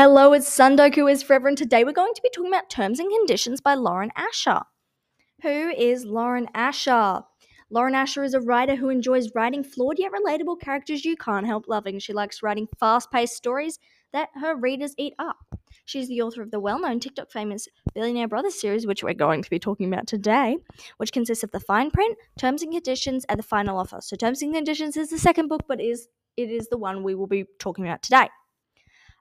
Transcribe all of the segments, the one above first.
Hello, it's Sundoku is Forever, and today we're going to be talking about Terms and Conditions by Lauren Asher. Who is Lauren Asher? Lauren Asher is a writer who enjoys writing flawed yet relatable characters you can't help loving. She likes writing fast paced stories that her readers eat up. She's the author of the well known TikTok famous Billionaire Brothers series, which we're going to be talking about today, which consists of the fine print, terms and conditions, and the final offer. So, terms and conditions is the second book, but is it is the one we will be talking about today.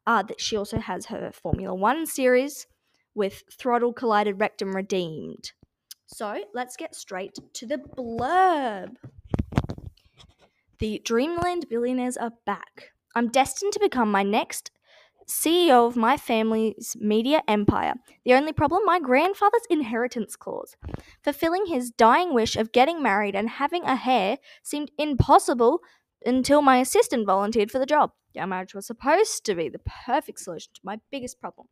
Uh, that she also has her Formula One series with Throttle Collided Rectum Redeemed. So let's get straight to the blurb. The Dreamland billionaires are back. I'm destined to become my next CEO of my family's media empire. The only problem my grandfather's inheritance clause. Fulfilling his dying wish of getting married and having a heir seemed impossible until my assistant volunteered for the job. Our marriage was supposed to be the perfect solution to my biggest problem.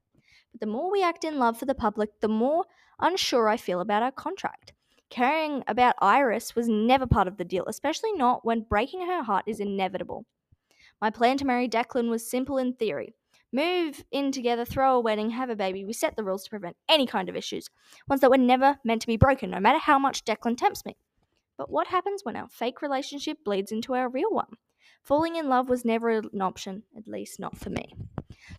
But the more we act in love for the public, the more unsure I feel about our contract. Caring about Iris was never part of the deal, especially not when breaking her heart is inevitable. My plan to marry Declan was simple in theory. Move in together, throw a wedding, have a baby. We set the rules to prevent any kind of issues, ones that were never meant to be broken, no matter how much Declan tempts me. But what happens when our fake relationship bleeds into our real one? Falling in love was never an option, at least not for me.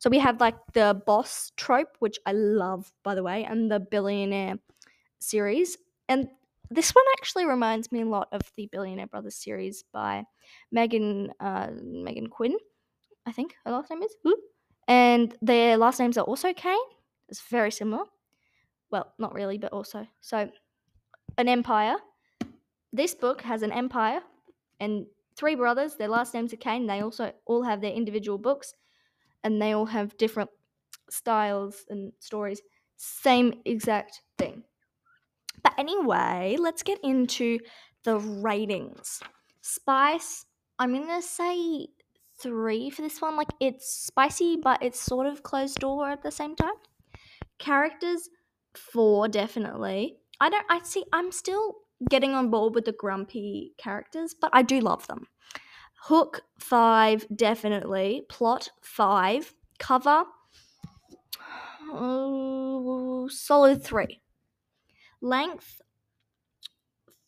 So we have like the boss trope, which I love, by the way, and the billionaire series. And this one actually reminds me a lot of the Billionaire Brothers series by Meghan uh, Meghan Quinn, I think her last name is. And their last names are also Cane. It's very similar. Well, not really, but also. So, an empire. This book has an empire and three brothers. Their last names are Kane. They also all have their individual books and they all have different styles and stories. Same exact thing. But anyway, let's get into the ratings. Spice, I'm going to say three for this one. Like, it's spicy, but it's sort of closed door at the same time. Characters, four, definitely. I don't, I see, I'm still getting on board with the grumpy characters, but I do love them. Hook, five, definitely. Plot, five. Cover, uh, solid three. Length,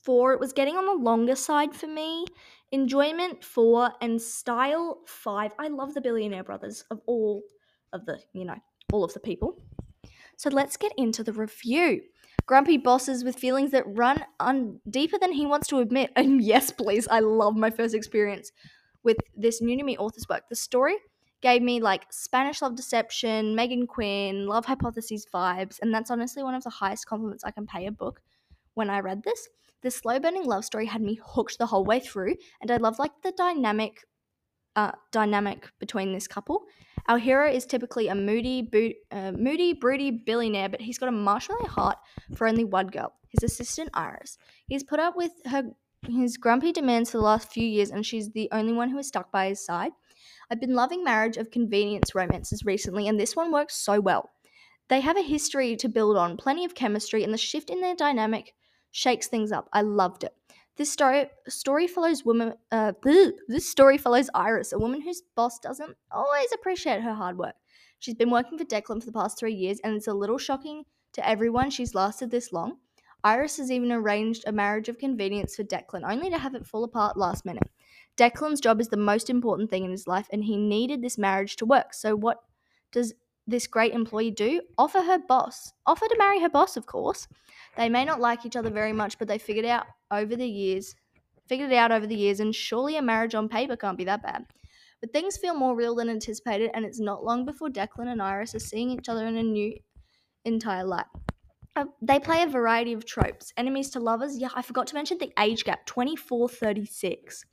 four. It was getting on the longer side for me. Enjoyment, four. And style, five. I love the Billionaire Brothers of all of the, you know, all of the people. So let's get into the review. Grumpy bosses with feelings that run on deeper than he wants to admit. And yes, please, I love my first experience with this new to me author's work. The story gave me like Spanish Love Deception, Meghan Quinn, Love Hypotheses vibes, and that's honestly one of the highest compliments I can pay a book when I read this. The slow burning love story had me hooked the whole way through, and I love like the dynamic uh, dynamic between this couple. Our hero is typically a moody, bo- uh, moody, broody billionaire, but he's got a marshmallow heart for only one girl, his assistant Iris. He's put up with her his grumpy demands for the last few years, and she's the only one who is stuck by his side. I've been loving marriage of convenience romances recently, and this one works so well. They have a history to build on, plenty of chemistry, and the shift in their dynamic shakes things up. I loved it. This story story follows woman. Uh, this story follows Iris, a woman whose boss doesn't always appreciate her hard work. She's been working for Declan for the past three years, and it's a little shocking to everyone she's lasted this long. Iris has even arranged a marriage of convenience for Declan, only to have it fall apart last minute. Declan's job is the most important thing in his life, and he needed this marriage to work. So, what does this great employee do? Offer her boss, offer to marry her boss, of course. They may not like each other very much, but they figured out over the years, figured it out over the years, and surely a marriage on paper can't be that bad. But things feel more real than anticipated, and it's not long before Declan and Iris are seeing each other in a new, entire light. Uh, they play a variety of tropes. Enemies to lovers, yeah, I forgot to mention the age gap 24 36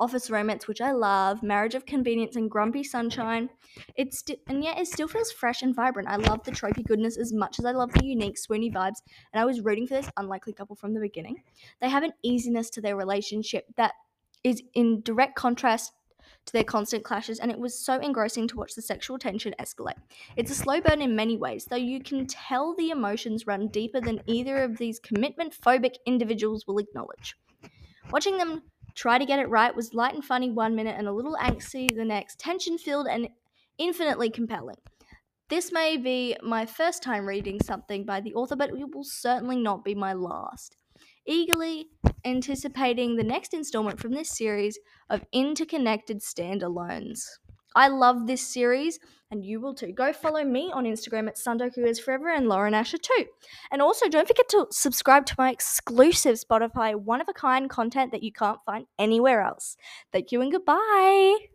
office romance, which I love, marriage of convenience, and grumpy sunshine. It's sti- and yet it still feels fresh and vibrant. I love the tropey goodness as much as I love the unique swoony vibes, and I was rooting for this unlikely couple from the beginning. They have an easiness to their relationship that is in direct contrast to their constant clashes, and it was so engrossing to watch the sexual tension escalate. It's a slow burn in many ways, though you can tell the emotions run deeper than either of these commitment phobic individuals will acknowledge. Watching them Try to get it right was light and funny one minute and a little angsty the next, tension filled and infinitely compelling. This may be my first time reading something by the author, but it will certainly not be my last. Eagerly anticipating the next installment from this series of interconnected standalones. I love this series, and you will too. Go follow me on Instagram at Sundoku is Forever and Lauren Asher too. And also, don't forget to subscribe to my exclusive Spotify one of a kind content that you can't find anywhere else. Thank you and goodbye.